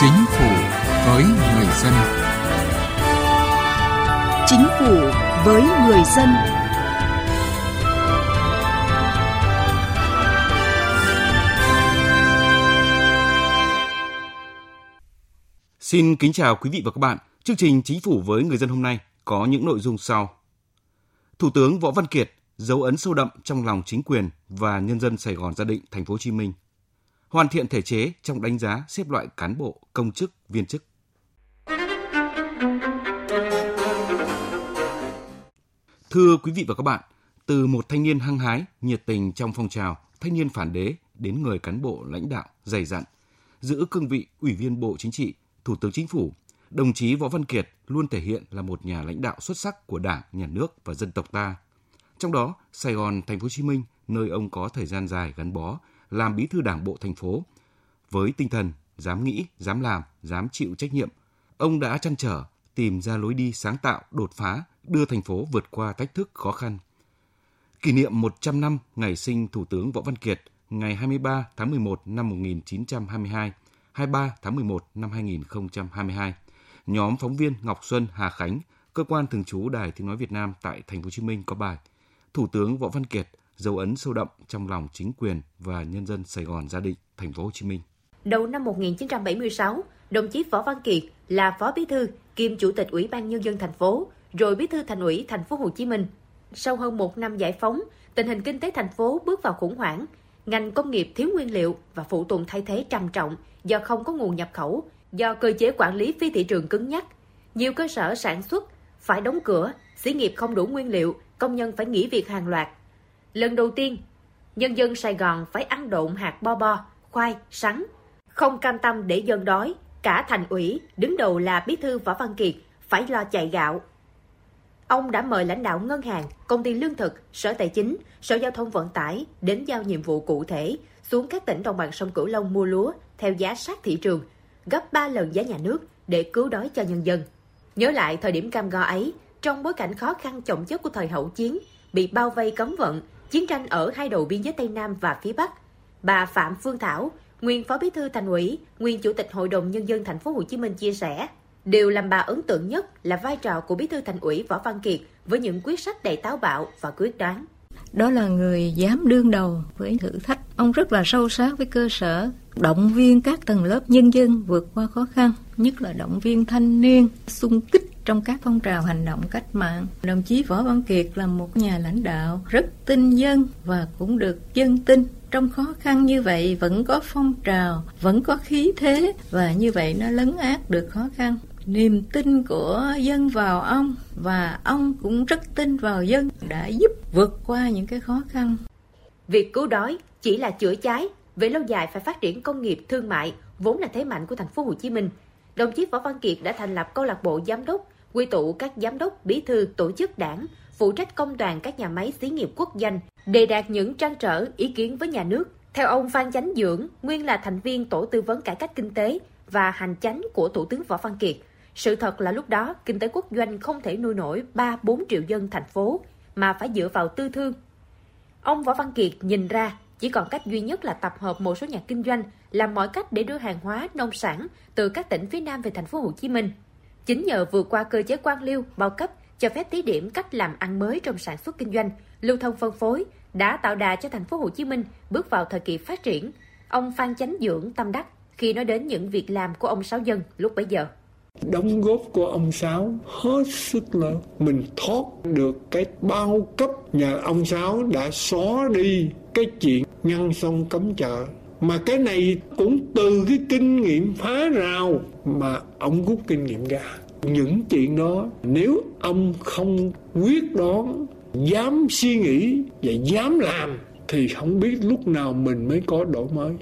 Chính phủ với người dân. Chính phủ với người dân. Xin kính chào quý vị và các bạn. Chương trình Chính phủ với người dân hôm nay có những nội dung sau. Thủ tướng Võ Văn Kiệt dấu ấn sâu đậm trong lòng chính quyền và nhân dân Sài Gòn gia định thành phố Hồ Chí Minh. Hoàn thiện thể chế trong đánh giá xếp loại cán bộ, công chức, viên chức. Thưa quý vị và các bạn, từ một thanh niên hăng hái, nhiệt tình trong phong trào thanh niên phản đế đến người cán bộ lãnh đạo dày dặn, giữ cương vị Ủy viên Bộ Chính trị, Thủ tướng Chính phủ, đồng chí Võ Văn Kiệt luôn thể hiện là một nhà lãnh đạo xuất sắc của Đảng, Nhà nước và dân tộc ta. Trong đó, Sài Gòn, Thành phố Hồ Chí Minh, nơi ông có thời gian dài gắn bó, làm bí thư Đảng bộ thành phố với tinh thần dám nghĩ, dám làm, dám chịu trách nhiệm, ông đã chăn trở tìm ra lối đi sáng tạo, đột phá, đưa thành phố vượt qua thách thức khó khăn. Kỷ niệm 100 năm ngày sinh Thủ tướng Võ Văn Kiệt ngày 23 tháng 11 năm 1922, 23 tháng 11 năm 2022. Nhóm phóng viên Ngọc Xuân, Hà Khánh, cơ quan thường trú Đài Tiếng nói Việt Nam tại Thành phố Hồ Chí Minh có bài Thủ tướng Võ Văn Kiệt dấu ấn sâu đậm trong lòng chính quyền và nhân dân Sài Gòn gia định, Thành phố Hồ Chí Minh. Đầu năm 1976, đồng chí Võ Văn Kiệt là phó bí thư kiêm chủ tịch Ủy ban nhân dân thành phố, rồi bí thư thành ủy Thành phố Hồ Chí Minh. Sau hơn một năm giải phóng, tình hình kinh tế thành phố bước vào khủng hoảng, ngành công nghiệp thiếu nguyên liệu và phụ tùng thay thế trầm trọng do không có nguồn nhập khẩu, do cơ chế quản lý phi thị trường cứng nhắc. Nhiều cơ sở sản xuất phải đóng cửa, xí nghiệp không đủ nguyên liệu, công nhân phải nghỉ việc hàng loạt. Lần đầu tiên, nhân dân Sài Gòn phải ăn độn hạt bo bo, khoai, sắn. Không cam tâm để dân đói, cả thành ủy, đứng đầu là bí thư Võ Văn Kiệt, phải lo chạy gạo. Ông đã mời lãnh đạo ngân hàng, công ty lương thực, sở tài chính, sở giao thông vận tải đến giao nhiệm vụ cụ thể xuống các tỉnh đồng bằng sông Cửu Long mua lúa theo giá sát thị trường, gấp 3 lần giá nhà nước để cứu đói cho nhân dân. Nhớ lại thời điểm cam go ấy, trong bối cảnh khó khăn chồng chất của thời hậu chiến, bị bao vây cấm vận, chiến tranh ở hai đầu biên giới Tây Nam và phía Bắc, bà Phạm Phương Thảo, nguyên phó bí thư thành ủy, nguyên chủ tịch hội đồng nhân dân thành phố Hồ Chí Minh chia sẻ, điều làm bà ấn tượng nhất là vai trò của bí thư thành ủy Võ Văn Kiệt với những quyết sách đầy táo bạo và quyết đoán. Đó là người dám đương đầu với thử thách. Ông rất là sâu sát với cơ sở, động viên các tầng lớp nhân dân vượt qua khó khăn, nhất là động viên thanh niên, xung kích trong các phong trào hành động cách mạng. Đồng chí Võ Văn Kiệt là một nhà lãnh đạo rất tin dân và cũng được dân tin. Trong khó khăn như vậy vẫn có phong trào, vẫn có khí thế và như vậy nó lấn át được khó khăn niềm tin của dân vào ông và ông cũng rất tin vào dân đã giúp vượt qua những cái khó khăn. Việc cứu đói chỉ là chữa cháy, về lâu dài phải phát triển công nghiệp thương mại vốn là thế mạnh của thành phố Hồ Chí Minh. Đồng chí Võ Văn Kiệt đã thành lập câu lạc bộ giám đốc, quy tụ các giám đốc, bí thư, tổ chức đảng, phụ trách công đoàn các nhà máy xí nghiệp quốc doanh đề đạt những trăn trở, ý kiến với nhà nước. Theo ông Phan Chánh Dưỡng, nguyên là thành viên tổ tư vấn cải cách kinh tế và hành chánh của Thủ tướng Võ Văn Kiệt, sự thật là lúc đó, kinh tế quốc doanh không thể nuôi nổi 3-4 triệu dân thành phố, mà phải dựa vào tư thương. Ông Võ Văn Kiệt nhìn ra, chỉ còn cách duy nhất là tập hợp một số nhà kinh doanh, làm mọi cách để đưa hàng hóa, nông sản từ các tỉnh phía Nam về thành phố Hồ Chí Minh. Chính nhờ vượt qua cơ chế quan liêu, bao cấp, cho phép thí điểm cách làm ăn mới trong sản xuất kinh doanh, lưu thông phân phối, đã tạo đà cho thành phố Hồ Chí Minh bước vào thời kỳ phát triển. Ông Phan Chánh Dưỡng tâm đắc khi nói đến những việc làm của ông Sáu Dân lúc bấy giờ đóng góp của ông Sáu hết sức lớn mình thoát được cái bao cấp nhà ông Sáu đã xóa đi cái chuyện ngăn sông cấm chợ mà cái này cũng từ cái kinh nghiệm phá rào mà ông rút kinh nghiệm ra những chuyện đó nếu ông không quyết đoán dám suy nghĩ và dám làm thì không biết lúc nào mình mới có đổi mới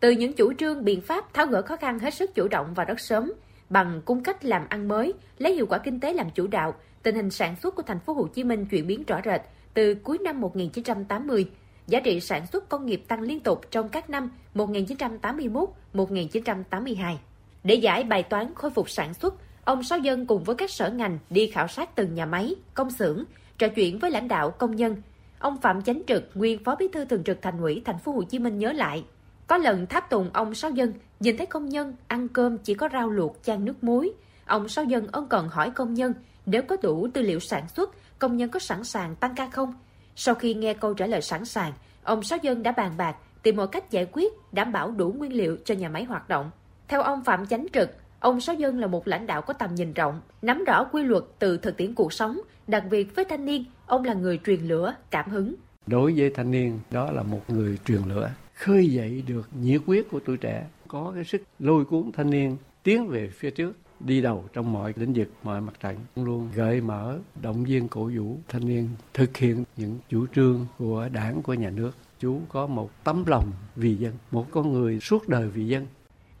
từ những chủ trương biện pháp tháo gỡ khó khăn hết sức chủ động và rất sớm bằng cung cách làm ăn mới, lấy hiệu quả kinh tế làm chủ đạo, tình hình sản xuất của thành phố Hồ Chí Minh chuyển biến rõ rệt từ cuối năm 1980. Giá trị sản xuất công nghiệp tăng liên tục trong các năm 1981-1982. Để giải bài toán khôi phục sản xuất, ông Sáu Dân cùng với các sở ngành đi khảo sát từng nhà máy, công xưởng, trò chuyện với lãnh đạo công nhân. Ông Phạm Chánh Trực, nguyên Phó Bí thư Thường trực Thành ủy Thành phố Hồ Chí Minh nhớ lại, Có lần tháp tùng ông Sáu Dân nhìn thấy công nhân ăn cơm chỉ có rau luộc chan nước muối. Ông Sáu Dân ân cần hỏi công nhân nếu có đủ tư liệu sản xuất, công nhân có sẵn sàng tăng ca không? Sau khi nghe câu trả lời sẵn sàng, ông Sáu Dân đã bàn bạc tìm mọi cách giải quyết, đảm bảo đủ nguyên liệu cho nhà máy hoạt động. Theo ông Phạm Chánh Trực, ông Sáu Dân là một lãnh đạo có tầm nhìn rộng, nắm rõ quy luật từ thực tiễn cuộc sống, đặc biệt với thanh niên, ông là người truyền lửa, cảm hứng. Đối với thanh niên, đó là một người truyền lửa, khơi dậy được nhiệt huyết của tuổi trẻ, có cái sức lôi cuốn thanh niên tiến về phía trước đi đầu trong mọi lĩnh vực, mọi mặt trận, luôn gợi mở, động viên cổ vũ thanh niên thực hiện những chủ trương của đảng, của nhà nước. Chú có một tấm lòng vì dân, một con người suốt đời vì dân.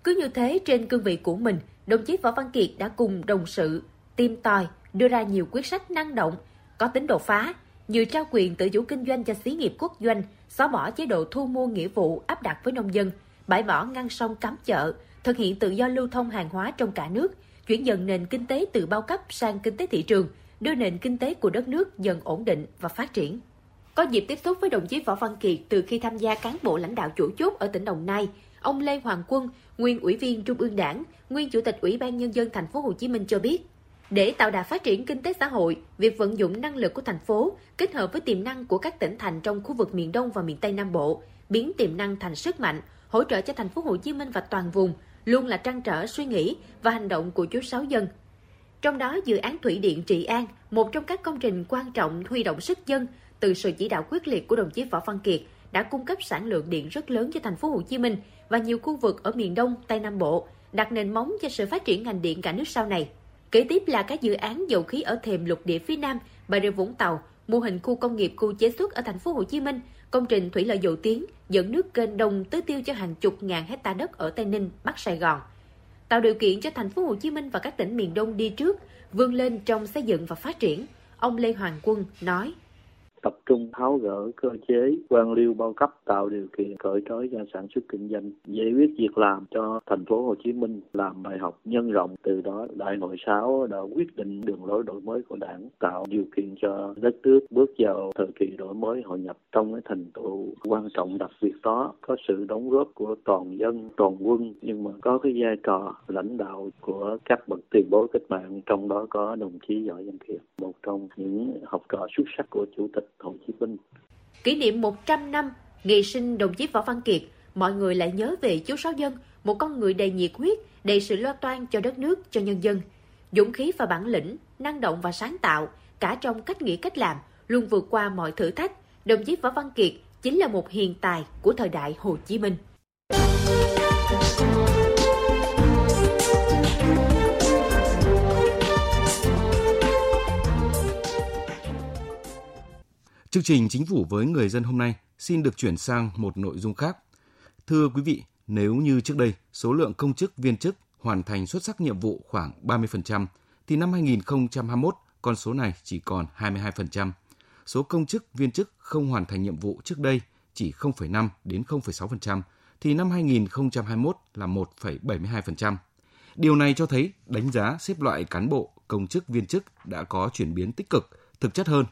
Cứ như thế trên cương vị của mình, đồng chí Võ Văn Kiệt đã cùng đồng sự, tìm tòi, đưa ra nhiều quyết sách năng động, có tính đột phá, như trao quyền tự chủ kinh doanh cho xí nghiệp quốc doanh, xóa bỏ chế độ thu mua nghĩa vụ áp đặt với nông dân, bãi bỏ ngăn sông cấm chợ, thực hiện tự do lưu thông hàng hóa trong cả nước, chuyển dần nền kinh tế từ bao cấp sang kinh tế thị trường, đưa nền kinh tế của đất nước dần ổn định và phát triển. Có dịp tiếp xúc với đồng chí Võ Văn Kiệt từ khi tham gia cán bộ lãnh đạo chủ chốt ở tỉnh Đồng Nai, ông Lê Hoàng Quân, nguyên ủy viên Trung ương Đảng, nguyên chủ tịch Ủy ban nhân dân thành phố Hồ Chí Minh cho biết, để tạo đà phát triển kinh tế xã hội, việc vận dụng năng lực của thành phố kết hợp với tiềm năng của các tỉnh thành trong khu vực miền Đông và miền Tây Nam Bộ, biến tiềm năng thành sức mạnh, hỗ trợ cho thành phố Hồ Chí Minh và toàn vùng luôn là trăn trở suy nghĩ và hành động của chú Sáu Dân. Trong đó, dự án Thủy điện Trị An, một trong các công trình quan trọng huy động sức dân từ sự chỉ đạo quyết liệt của đồng chí Võ Văn Kiệt đã cung cấp sản lượng điện rất lớn cho thành phố Hồ Chí Minh và nhiều khu vực ở miền Đông, Tây Nam Bộ, đặt nền móng cho sự phát triển ngành điện cả nước sau này. Kế tiếp là các dự án dầu khí ở thềm lục địa phía Nam, Bà Rịa Vũng Tàu, mô hình khu công nghiệp khu chế xuất ở thành phố Hồ Chí Minh, công trình thủy lợi dầu tiếng dẫn nước kênh đông tưới tiêu cho hàng chục ngàn hecta đất ở Tây Ninh, Bắc Sài Gòn, tạo điều kiện cho thành phố Hồ Chí Minh và các tỉnh miền Đông đi trước, vươn lên trong xây dựng và phát triển. Ông Lê Hoàng Quân nói: tập trung tháo gỡ cơ chế, quan liêu bao cấp, tạo điều kiện cởi trói cho sản xuất kinh doanh, giải quyết việc làm cho thành phố Hồ Chí Minh làm bài học nhân rộng. Từ đó, đại hội 6 đã quyết định đường lối đổi mới của đảng, tạo điều kiện cho đất nước bước vào thời kỳ đổi mới, hội nhập trong cái thành tựu quan trọng đặc biệt đó. Có sự đóng góp của toàn dân, toàn quân, nhưng mà có cái vai trò lãnh đạo của các bậc tiền bối cách mạng, trong đó có đồng chí Võ Văn Kiệt, một trong những học trò xuất sắc của chủ tịch Hồ Chí Minh. Kỷ niệm 100 năm ngày sinh đồng chí Võ Văn Kiệt, mọi người lại nhớ về chú Sáu Dân, một con người đầy nhiệt huyết, đầy sự lo toan cho đất nước, cho nhân dân. Dũng khí và bản lĩnh, năng động và sáng tạo, cả trong cách nghĩ cách làm, luôn vượt qua mọi thử thách. Đồng chí Võ Văn Kiệt chính là một hiền tài của thời đại Hồ Chí Minh. Chương trình Chính phủ với người dân hôm nay xin được chuyển sang một nội dung khác. Thưa quý vị, nếu như trước đây số lượng công chức viên chức hoàn thành xuất sắc nhiệm vụ khoảng 30%, thì năm 2021 con số này chỉ còn 22%. Số công chức viên chức không hoàn thành nhiệm vụ trước đây chỉ 0,5 đến 0,6%, thì năm 2021 là 1,72%. Điều này cho thấy đánh giá xếp loại cán bộ, công chức viên chức đã có chuyển biến tích cực, thực chất hơn.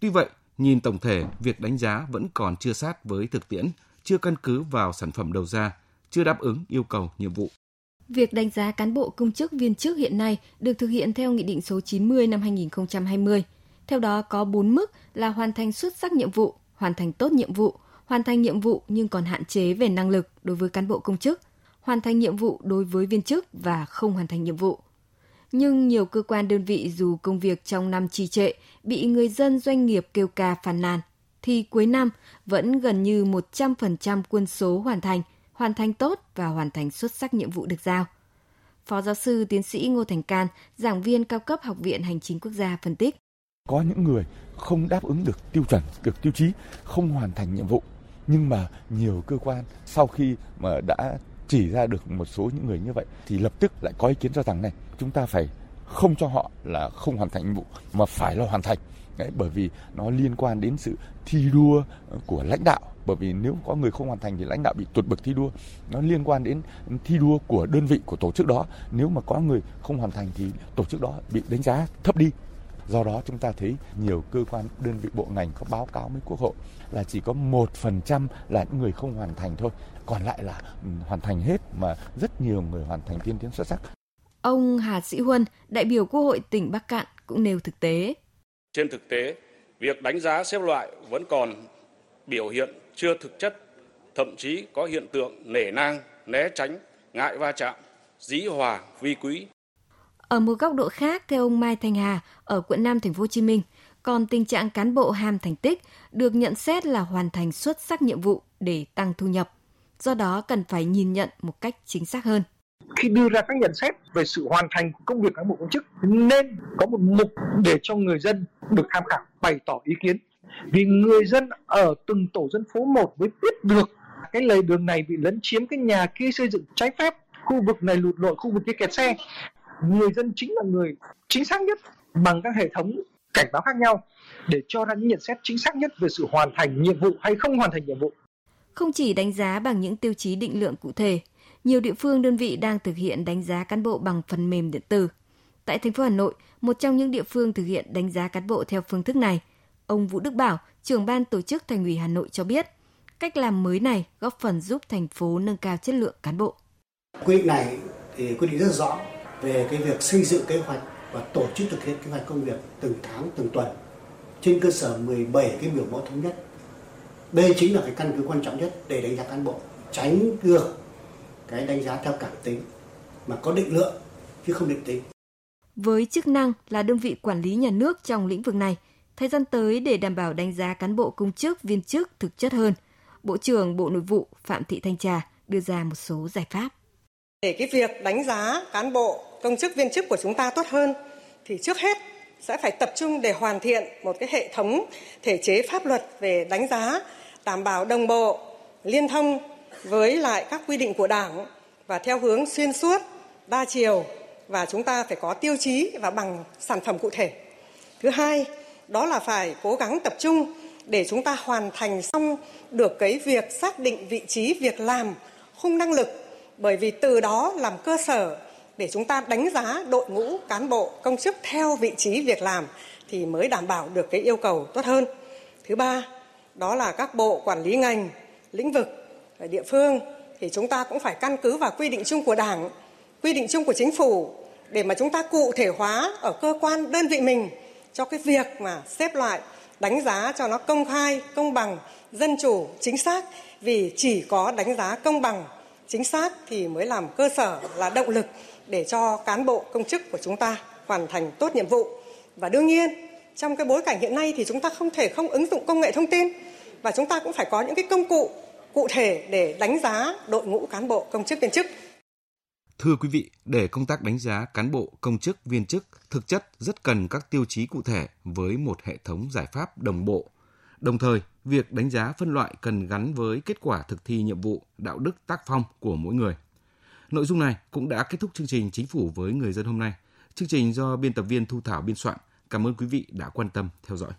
Tuy vậy, Nhìn tổng thể, việc đánh giá vẫn còn chưa sát với thực tiễn, chưa căn cứ vào sản phẩm đầu ra, chưa đáp ứng yêu cầu nhiệm vụ. Việc đánh giá cán bộ công chức viên chức hiện nay được thực hiện theo Nghị định số 90 năm 2020. Theo đó có 4 mức là hoàn thành xuất sắc nhiệm vụ, hoàn thành tốt nhiệm vụ, hoàn thành nhiệm vụ nhưng còn hạn chế về năng lực đối với cán bộ công chức, hoàn thành nhiệm vụ đối với viên chức và không hoàn thành nhiệm vụ nhưng nhiều cơ quan đơn vị dù công việc trong năm trì trệ, bị người dân doanh nghiệp kêu ca phàn nàn, thì cuối năm vẫn gần như 100% quân số hoàn thành, hoàn thành tốt và hoàn thành xuất sắc nhiệm vụ được giao. Phó giáo sư tiến sĩ Ngô Thành Can, giảng viên cao cấp Học viện Hành chính Quốc gia phân tích. Có những người không đáp ứng được tiêu chuẩn, được tiêu chí, không hoàn thành nhiệm vụ. Nhưng mà nhiều cơ quan sau khi mà đã chỉ ra được một số những người như vậy thì lập tức lại có ý kiến cho rằng này chúng ta phải không cho họ là không hoàn thành nhiệm vụ mà phải là hoàn thành. Đấy, bởi vì nó liên quan đến sự thi đua của lãnh đạo. Bởi vì nếu có người không hoàn thành thì lãnh đạo bị tuột bậc thi đua. Nó liên quan đến thi đua của đơn vị của tổ chức đó. Nếu mà có người không hoàn thành thì tổ chức đó bị đánh giá thấp đi. Do đó chúng ta thấy nhiều cơ quan đơn vị bộ ngành có báo cáo với Quốc hội là chỉ có một phần trăm là những người không hoàn thành thôi, còn lại là ừ, hoàn thành hết mà rất nhiều người hoàn thành tiên tiến xuất sắc. Ông Hà Sĩ Huân, đại biểu Quốc hội tỉnh Bắc Cạn cũng nêu thực tế. Trên thực tế, việc đánh giá xếp loại vẫn còn biểu hiện chưa thực chất, thậm chí có hiện tượng nể nang, né tránh, ngại va chạm, dĩ hòa vi quý. Ở một góc độ khác, theo ông Mai Thành Hà ở quận 5 thành phố Hồ Chí Minh, còn tình trạng cán bộ ham thành tích được nhận xét là hoàn thành xuất sắc nhiệm vụ để tăng thu nhập. Do đó cần phải nhìn nhận một cách chính xác hơn. Khi đưa ra các nhận xét về sự hoàn thành của công việc cán bộ công chức nên có một mục để cho người dân được tham khảo bày tỏ ý kiến. Vì người dân ở từng tổ dân phố một mới biết được cái lề đường này bị lấn chiếm cái nhà kia xây dựng trái phép khu vực này lụt lội khu vực kia kẹt xe người dân chính là người chính xác nhất bằng các hệ thống cảnh báo khác nhau để cho ra những nhận xét chính xác nhất về sự hoàn thành nhiệm vụ hay không hoàn thành nhiệm vụ không chỉ đánh giá bằng những tiêu chí định lượng cụ thể nhiều địa phương đơn vị đang thực hiện đánh giá cán bộ bằng phần mềm điện tử. Tại thành phố Hà Nội, một trong những địa phương thực hiện đánh giá cán bộ theo phương thức này, ông Vũ Đức Bảo, trưởng ban tổ chức Thành ủy Hà Nội cho biết, cách làm mới này góp phần giúp thành phố nâng cao chất lượng cán bộ. Quy định này thì quy định rất rõ về cái việc xây dựng kế hoạch và tổ chức thực hiện kế hoạch công việc từng tháng, từng tuần trên cơ sở 17 cái biểu mẫu thống nhất. Đây chính là cái căn cứ quan trọng nhất để đánh giá cán bộ, tránh được cái đánh giá theo cảm tính mà có định lượng chứ không định tính. Với chức năng là đơn vị quản lý nhà nước trong lĩnh vực này, thời gian tới để đảm bảo đánh giá cán bộ công chức viên chức thực chất hơn, Bộ trưởng Bộ Nội vụ Phạm Thị Thanh Trà đưa ra một số giải pháp. Để cái việc đánh giá cán bộ công chức viên chức của chúng ta tốt hơn thì trước hết sẽ phải tập trung để hoàn thiện một cái hệ thống thể chế pháp luật về đánh giá đảm bảo đồng bộ, liên thông với lại các quy định của Đảng và theo hướng xuyên suốt, đa chiều và chúng ta phải có tiêu chí và bằng sản phẩm cụ thể. Thứ hai, đó là phải cố gắng tập trung để chúng ta hoàn thành xong được cái việc xác định vị trí việc làm, khung năng lực bởi vì từ đó làm cơ sở để chúng ta đánh giá đội ngũ cán bộ công chức theo vị trí việc làm thì mới đảm bảo được cái yêu cầu tốt hơn. Thứ ba, đó là các bộ quản lý ngành, lĩnh vực ở địa phương thì chúng ta cũng phải căn cứ vào quy định chung của Đảng, quy định chung của chính phủ để mà chúng ta cụ thể hóa ở cơ quan đơn vị mình cho cái việc mà xếp loại đánh giá cho nó công khai, công bằng, dân chủ, chính xác vì chỉ có đánh giá công bằng, chính xác thì mới làm cơ sở là động lực để cho cán bộ công chức của chúng ta hoàn thành tốt nhiệm vụ. Và đương nhiên, trong cái bối cảnh hiện nay thì chúng ta không thể không ứng dụng công nghệ thông tin và chúng ta cũng phải có những cái công cụ cụ thể để đánh giá đội ngũ cán bộ công chức viên chức. Thưa quý vị, để công tác đánh giá cán bộ công chức viên chức thực chất rất cần các tiêu chí cụ thể với một hệ thống giải pháp đồng bộ. Đồng thời, việc đánh giá phân loại cần gắn với kết quả thực thi nhiệm vụ, đạo đức tác phong của mỗi người. Nội dung này cũng đã kết thúc chương trình Chính phủ với người dân hôm nay. Chương trình do biên tập viên Thu Thảo biên soạn. Cảm ơn quý vị đã quan tâm theo dõi.